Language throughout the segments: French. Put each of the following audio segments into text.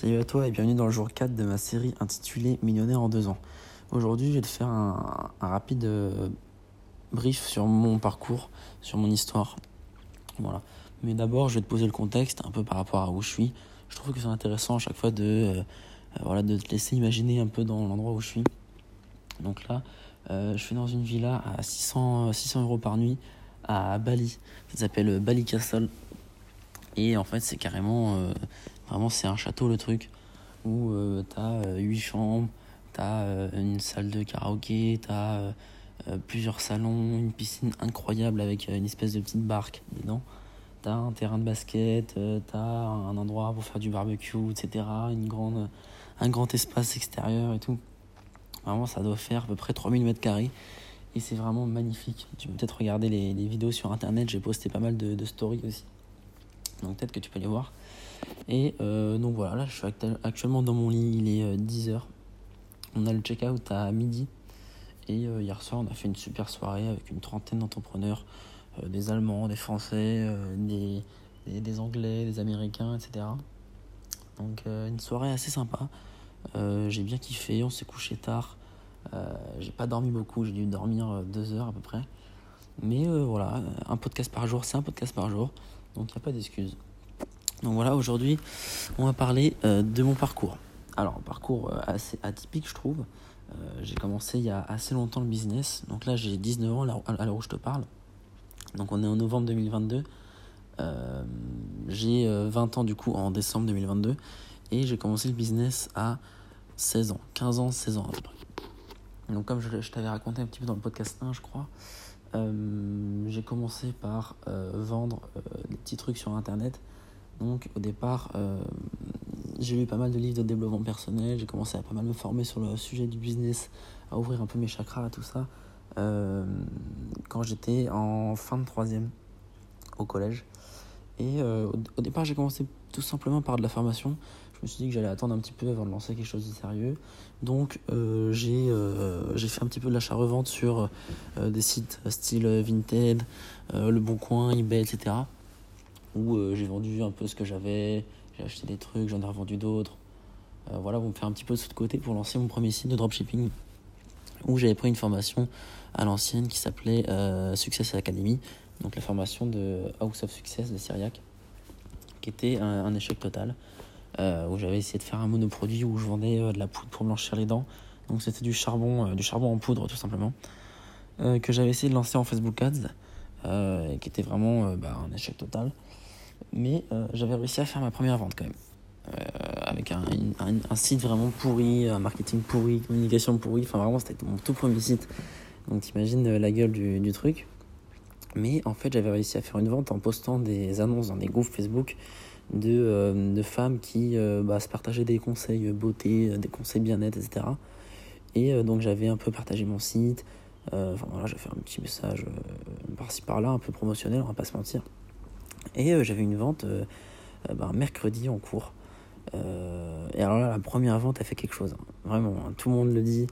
Salut à toi et bienvenue dans le jour 4 de ma série intitulée Millionnaire en deux ans. Aujourd'hui, je vais te faire un, rapide euh, brief sur mon parcours, sur mon histoire. Voilà. Mais d'abord, je vais te poser le contexte un peu par rapport à où je suis. Je trouve que c'est intéressant à chaque fois de, euh, euh, voilà, de te laisser imaginer un peu dans l'endroit où je suis. Donc là, je suis dans une villa à 600, 600 euros par nuit à Bali. Ça s'appelle Bali Castle. Et en fait, c'est carrément Vraiment, c'est un château le truc où euh, t'as 8 euh, chambres, t'as euh, une salle de karaoké, t'as plusieurs salons, une piscine incroyable avec une espèce de petite barque dedans. T'as un terrain de basket, t'as un endroit pour faire du barbecue, etc. Une grande, un grand espace extérieur et tout. Vraiment, ça doit faire à peu près 3000 mètres carrés. Et c'est vraiment magnifique. Tu peux peut-être regarder les, vidéos sur internet. J'ai posté pas mal de, de stories aussi. Donc peut-être que tu peux les voir. Et euh, donc voilà, là je suis actuellement dans mon lit, il est 10h. Euh, on a le check-out à midi. Et euh, hier soir, on a fait une super soirée avec une trentaine d'entrepreneurs, des Allemands, des Français, des, des, Anglais, des Américains, etc. Donc une soirée assez sympa. j'ai bien kiffé, on s'est couché tard. j'ai pas dormi beaucoup, j'ai dû dormir deux heures à peu près. Mais voilà, un podcast par jour, c'est un podcast par jour. Donc il n'y a pas d'excuses. Donc voilà, aujourd'hui, on va parler euh, de mon parcours. Alors, un parcours euh, assez atypique, je trouve. Euh, j'ai commencé il y a assez longtemps le business. Donc là, j'ai 19 ans à l'heure où je te parle. Donc on est en novembre 2022. j'ai 20 ans du coup en décembre 2022. Et j'ai commencé le business à 16 ans. 15 ans, 16 ans à peu près. Donc comme je, je t'avais raconté un petit peu dans le podcast 1, je crois, j'ai commencé par vendre des petits trucs sur Internet donc au départ, euh, j'ai lu pas mal de livres de développement personnel, j'ai commencé à pas mal me former sur le sujet du business, à ouvrir un peu mes chakras, à tout ça, euh, quand j'étais en fin de troisième au collège. Et euh, au, départ, j'ai commencé tout simplement par de la formation. Je me suis dit que j'allais attendre un petit peu avant de lancer quelque chose de sérieux. Donc j'ai fait un petit peu de l'achat-revente sur des sites style Vinted, Le Bon Coin, eBay, etc où euh, j'ai vendu un peu ce que j'avais, j'ai acheté des trucs, j'en ai revendu d'autres. Euh, voilà, vous me faire un petit peu de ce côté pour lancer mon premier site de dropshipping où j'avais pris une formation à l'ancienne qui s'appelait euh, Success Academy, donc la formation de House of Success de Syriac, qui était un, échec total, où j'avais essayé de faire un monoproduit où je vendais de la poudre pour blanchir les dents, donc c'était du charbon, du charbon en poudre tout simplement, que j'avais essayé de lancer en Facebook Ads, qui était vraiment bah, un échec total. Mais euh, j'avais réussi à faire ma première vente quand même. Euh, avec un, site vraiment pourri, un marketing pourri, communication pourrie. Enfin, vraiment, c'était mon tout premier site. Donc, t'imagines euh, la gueule du, du, truc. Mais en fait, j'avais réussi à faire une vente en postant des annonces dans des groupes Facebook de, de femmes qui bah, se partageaient des conseils beauté, des conseils bien-être, etc. Et donc, j'avais un peu partagé mon site. enfin, voilà, j'ai fait un petit message par-ci par-là, un peu promotionnel, on va pas se mentir. Et euh, j'avais une vente euh, euh, ben, mercredi en cours. et alors là, la première vente a fait quelque chose. Hein. Vraiment, hein. tout le monde le dit,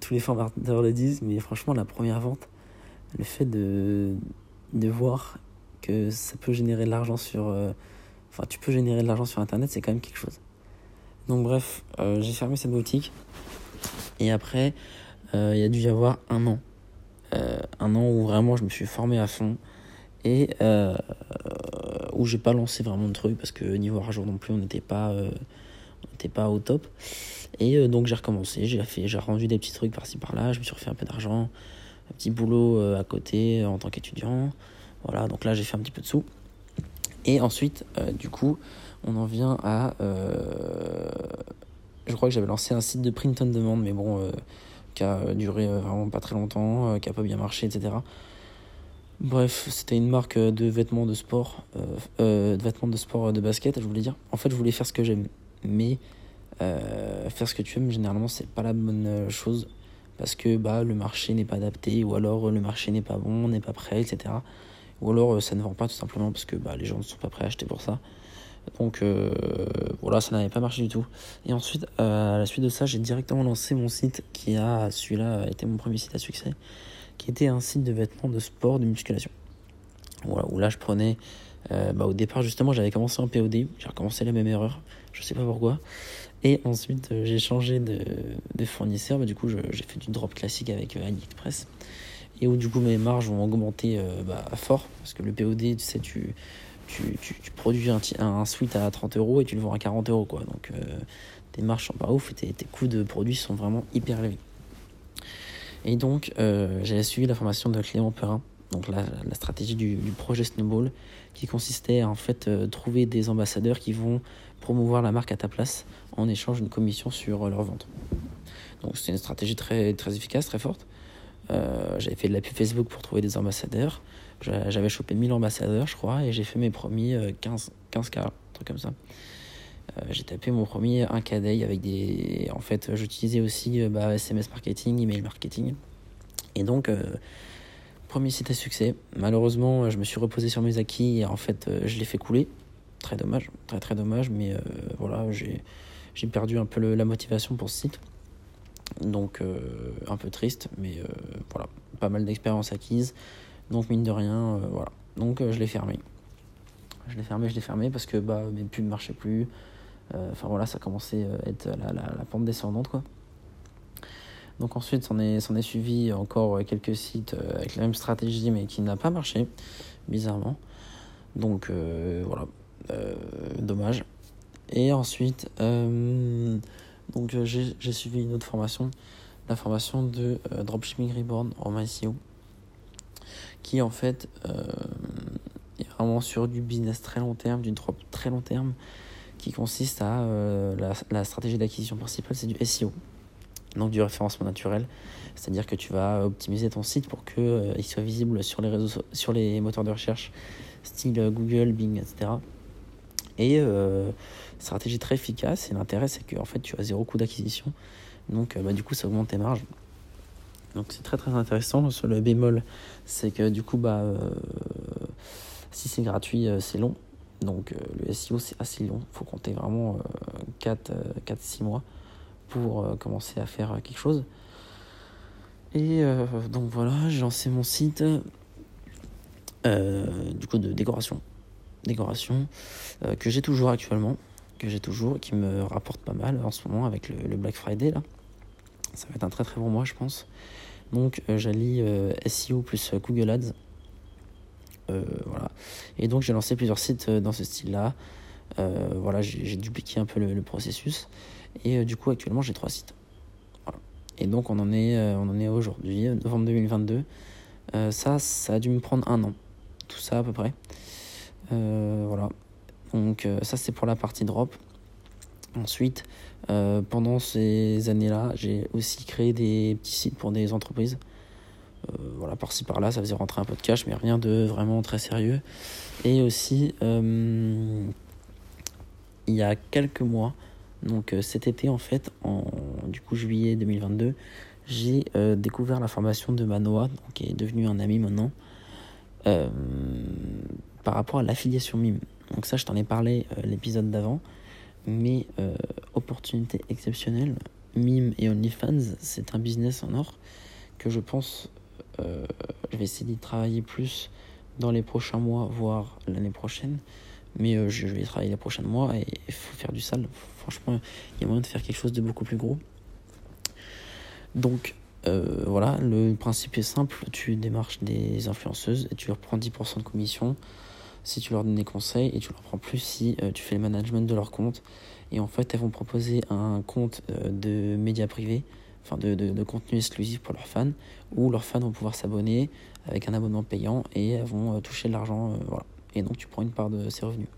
tous les formateurs le disent, mais franchement, la première vente, le fait de, de voir que ça peut générer de l'argent sur. enfin, tu peux générer de l'argent sur internet, c'est quand même quelque chose. Donc, bref, j'ai fermé cette boutique. Et après, il y a dû y avoir un an. un an où vraiment je me suis formé à fond et euh, où j'ai pas lancé vraiment de trucs parce que niveau argent non plus on n'était pas euh, pas au top. Et euh, donc j'ai recommencé j'ai fait j'ai rendu des petits trucs par-ci par-là je me suis refait un peu d'argent un petit boulot à côté en tant qu'étudiant. Voilà donc là j'ai fait un petit peu de sous. Et ensuite du coup on en vient à je crois que j'avais lancé un site de print on demand mais bon qui a duré vraiment pas très longtemps qui a pas bien marché etc Bref, c'était une marque euh, de vêtements de sport, euh, euh, de vêtements de sport de basket, je voulais dire. En fait, je voulais faire ce que j'aime, mais faire ce que tu aimes, généralement, c'est pas la bonne chose parce que bah le marché n'est pas adapté, ou alors le marché n'est pas bon, n'est pas prêt, etc. Ou alors ça ne vend pas tout simplement parce que bah, les gens ne sont pas prêts à acheter pour ça. Donc voilà, ça n'avait pas marché du tout. Et ensuite, à la suite de ça, j'ai directement lancé mon site qui a, celui-là, été mon premier site à succès qui était un site de vêtements de sport, de musculation. Voilà, où là je prenais, euh, bah, au départ justement j'avais commencé en POD, j'ai recommencé la même erreur, Je sais pas pourquoi. Et ensuite, j'ai changé de, fournisseur. Du coup, j'ai fait du drop classique avec AliExpress. Et où, du coup, mes marges ont augmenté bah, fort. Parce que le POD, tu sais, tu, produis un, un, suite à 30 euros et tu le vends à 40 euros. Quoi. Donc, tes marges sont pas ouf et tes, tes coûts de produits sont vraiment hyper élevés. Et donc, euh, j'ai suivi la formation de Clément Perrin, donc la, stratégie du, projet Snowball, qui consistait à en fait euh, trouver des ambassadeurs qui vont promouvoir la marque à ta place en échange d'une commission sur leur vente. Donc, c'est une stratégie très, très efficace, très forte. Euh, j'avais fait de la pub Facebook pour trouver des ambassadeurs. J'avais chopé 1000 ambassadeurs, je crois, et j'ai fait mes premiers 15, 15 cas, un truc comme ça. Euh, j'ai tapé mon premier un cadet avec des. En fait, j'utilisais aussi bah, SMS marketing, email marketing. Et donc, euh, premier site à succès. Malheureusement, je me suis reposé sur mes acquis et en fait, euh, je l'ai fait couler. Très dommage, très très dommage, mais voilà, j'ai perdu un peu la motivation pour ce site. Donc, un peu triste, mais voilà, pas mal d'expérience acquise. Donc, mine de rien, voilà. Donc, je l'ai fermé. Je l'ai fermé, je l'ai fermé parce que bah, mes pubs ne marchaient plus. Euh, enfin voilà, ça commençait à être la, pente descendante quoi. Donc ensuite, s'en est, est suivi encore quelques sites euh, avec la même stratégie mais qui n'a pas marché, bizarrement. Donc euh, voilà, euh, dommage. Et ensuite, euh, donc j'ai suivi une autre formation, la formation de Dropshipping Reborn en MySEO, qui en fait est vraiment sur du business très long terme, du drop très long terme qui consiste à euh, la, stratégie d'acquisition principale, c'est du SEO, donc du référencement naturel. C'est-à-dire que tu vas optimiser ton site pour qu'il euh, soit visible sur les, réseaux, sur les moteurs de recherche, style Google, Bing, etc. Et euh, stratégie très efficace. Et l'intérêt, c'est que en fait, tu as zéro coût d'acquisition. Donc, euh, bah, du coup, ça augmente tes marges. Donc, c'est très très intéressant. Le bémol, c'est que du coup, bah, euh, si c'est gratuit, c'est long. Donc euh, le SEO c'est assez long, il faut compter vraiment 4-6 euh, mois pour euh, commencer à faire quelque chose. Et donc voilà, j'ai lancé mon site du de décoration. Décoration que j'ai toujours actuellement, que j'ai toujours, qui me rapporte pas mal en ce moment avec le, Black Friday là. Ça va être un très très bon mois je pense. Donc j'allie SEO plus Google Ads euh, voilà. Et donc j'ai lancé plusieurs sites euh, dans ce style-là. Euh, voilà, j'ai dupliqué un peu le, processus. Et du coup, actuellement, j'ai trois sites. Et donc, on en est, on en est aujourd'hui, novembre 2022. ça, ça a dû me prendre un an. Tout ça, à peu près. voilà. Donc, ça, c'est pour la partie drop. Ensuite, pendant ces années-là, j'ai aussi créé des petits sites pour des entreprises. Euh, voilà, par-ci par-là, ça faisait rentrer un peu de cash, mais rien de vraiment très sérieux. Et aussi, euh, il y a quelques mois, donc euh, cet été en fait, en du coup juillet 2022, j'ai découvert la formation de Manoa, qui est devenu un ami maintenant, par rapport à l'affiliation MIME. Donc ça, je t'en ai parlé l'épisode d'avant, mais opportunité exceptionnelle, MIME et OnlyFans, c'est un business en or que je pense euh, je vais essayer d'y travailler plus dans les prochains mois, voire l'année prochaine. Mais euh, je vais y travailler les prochains mois et il faut faire du sale. Franchement, il y a moyen de faire quelque chose de beaucoup plus gros. Donc, euh, voilà, le principe est simple. Tu démarches des influenceuses et tu leur prends 10% de commission si tu leur donnes des conseils et tu leur prends plus si tu fais le management de leur compte. Et en fait, elles vont proposer un compte de médias privés enfin de, de, contenu exclusif pour leurs fans, où leurs fans vont pouvoir s'abonner avec un abonnement payant et vont euh, toucher de l'argent. Euh. Et donc tu prends une part de ces revenus.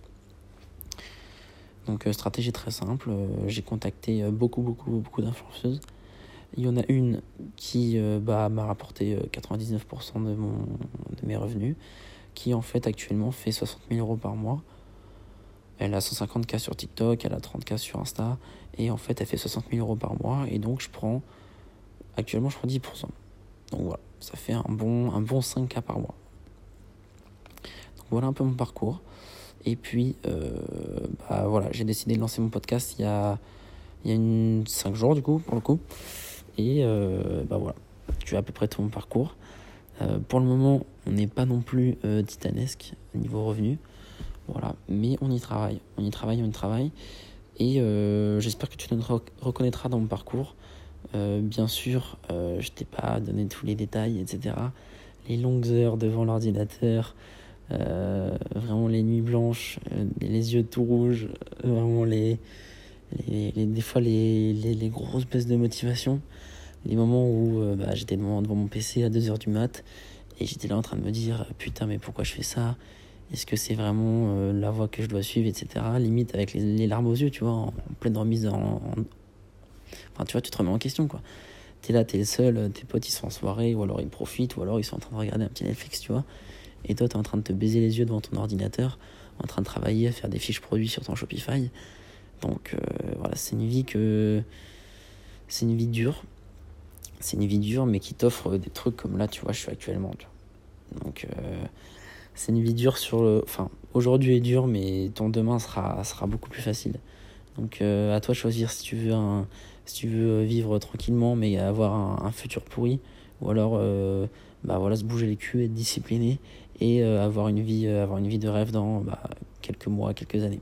Donc euh, stratégie très simple, j'ai contacté beaucoup beaucoup beaucoup d'influenceuses. Il y en a une qui bah, m'a rapporté 99% de, mon, de mes revenus, qui en fait actuellement fait 60 000 euros par mois. Elle a 150K sur TikTok, elle a 30K sur Insta, et en fait, elle fait 60 000 euros par mois, et donc je prends, actuellement, je prends 10%. Donc voilà, ça fait un bon, un bon 5K par mois. Donc voilà un peu mon parcours. Et puis, euh, bah voilà, j'ai décidé de lancer mon podcast il y a, il y a une, 5 jours, du coup, pour le coup. Et euh, bah voilà, tu as à peu près tout mon parcours. Euh, pour le moment, on n'est pas non plus titanesque niveau revenu. Voilà, mais on y travaille, on y travaille, on y travaille. Et j'espère que tu te reconnaîtras dans mon parcours. bien sûr, je t'ai pas donné tous les détails, etc. Les longues heures devant l'ordinateur, vraiment les nuits blanches, les yeux tout rouges, vraiment les, des fois les, les, grosses baisses de motivation, les moments où euh, bah, j'étais devant, devant, mon PC à 2h du mat et j'étais là en train de me dire putain mais pourquoi je fais ça? Est-ce que c'est vraiment euh, la voie que je dois suivre, etc. Limite avec les, larmes aux yeux, tu vois, en, pleine remise en, Enfin tu vois, tu te remets en question quoi. T'es là, t'es le seul, tes potes ils sont en soirée, ou alors ils profitent, ou alors ils sont en train de regarder un petit Netflix, tu vois. Et toi t'es en train de te baiser les yeux devant ton ordinateur, en train de travailler, à faire des fiches produits sur ton Shopify. Donc euh, voilà, c'est une vie que. C'est une vie dure. C'est une vie dure, mais qui t'offre des trucs comme là, tu vois, je suis actuellement. Donc euh, c'est une vie dure sur le. Enfin, aujourd'hui est dur, mais ton demain sera, sera beaucoup plus facile. Donc euh, à toi de choisir si tu veux si tu veux vivre tranquillement mais avoir un, futur pourri ou alors bah voilà se bouger les culs être discipliné et avoir une vie avoir une vie de rêve dans bah, quelques mois quelques années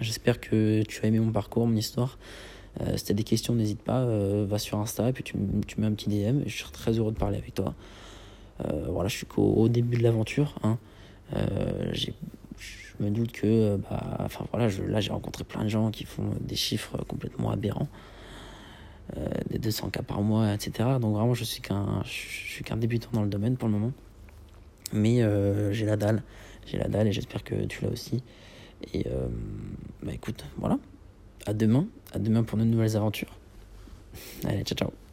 J'espère que tu as aimé mon parcours, mon histoire. Euh, si tu as des questions, n'hésite pas, euh, va sur Insta et puis tu, tu, mets un petit DM. Je serai très heureux de parler avec toi. Euh, voilà, je suis qu'au début de l'aventure. Hein. je me doute que, bah, enfin voilà, je, là j'ai rencontré plein de gens qui font des chiffres complètement aberrants, des 200 cas par mois, etc. Donc vraiment, je suis qu'un, suis qu'un débutant dans le domaine pour le moment, mais j'ai la dalle, j'ai la dalle et j'espère que tu l'as aussi. Et euh, bah écoute, voilà. À demain. À demain pour de nouvelles aventures. Allez, ciao, ciao.